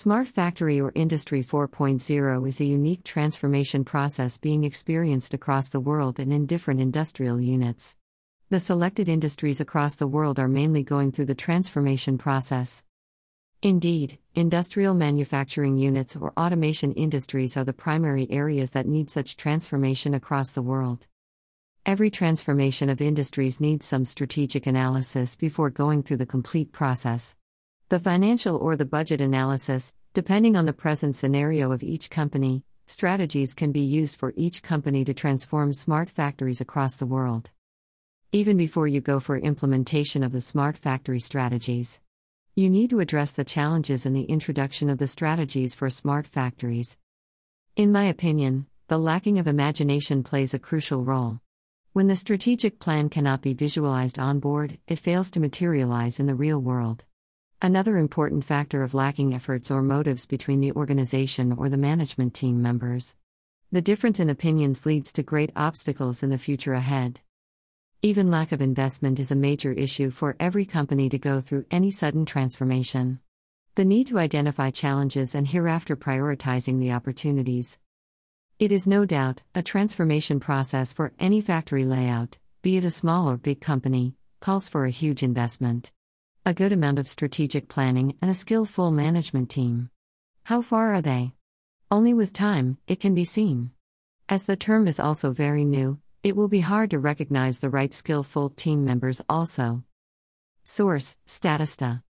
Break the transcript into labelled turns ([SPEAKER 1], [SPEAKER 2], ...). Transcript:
[SPEAKER 1] Smart Factory or Industry 4.0 is a unique transformation process being experienced across the world and in different industrial units. The selected industries across the world are mainly going through the transformation process. Indeed, industrial manufacturing units or automation industries are the primary areas that need such transformation across the world. Every transformation of industries needs some strategic analysis before going through the complete process. The financial or the budget analysis, depending on the present scenario of each company, strategies can be used for each company to transform smart factories across the world. Even before you go for implementation of the smart factory strategies, you need to address the challenges in the introduction of the strategies for smart factories. In my opinion, the lacking of imagination plays a crucial role. When the strategic plan cannot be visualized on board, it fails to materialize in the real world. Another important factor of lacking efforts or motives between the organization or the management team members. The difference in opinions leads to great obstacles in the future ahead. Even lack of investment is a major issue for every company to go through any sudden transformation. The need to identify challenges and hereafter prioritizing the opportunities. It is no doubt a transformation process for any factory layout, be it a small or big company, calls for a huge investment a good amount of strategic planning, and a skillful management team. How far are they? Only with time, it can be seen. As the term is also very new, it will be hard to recognize the right skillful team members also. Source Statista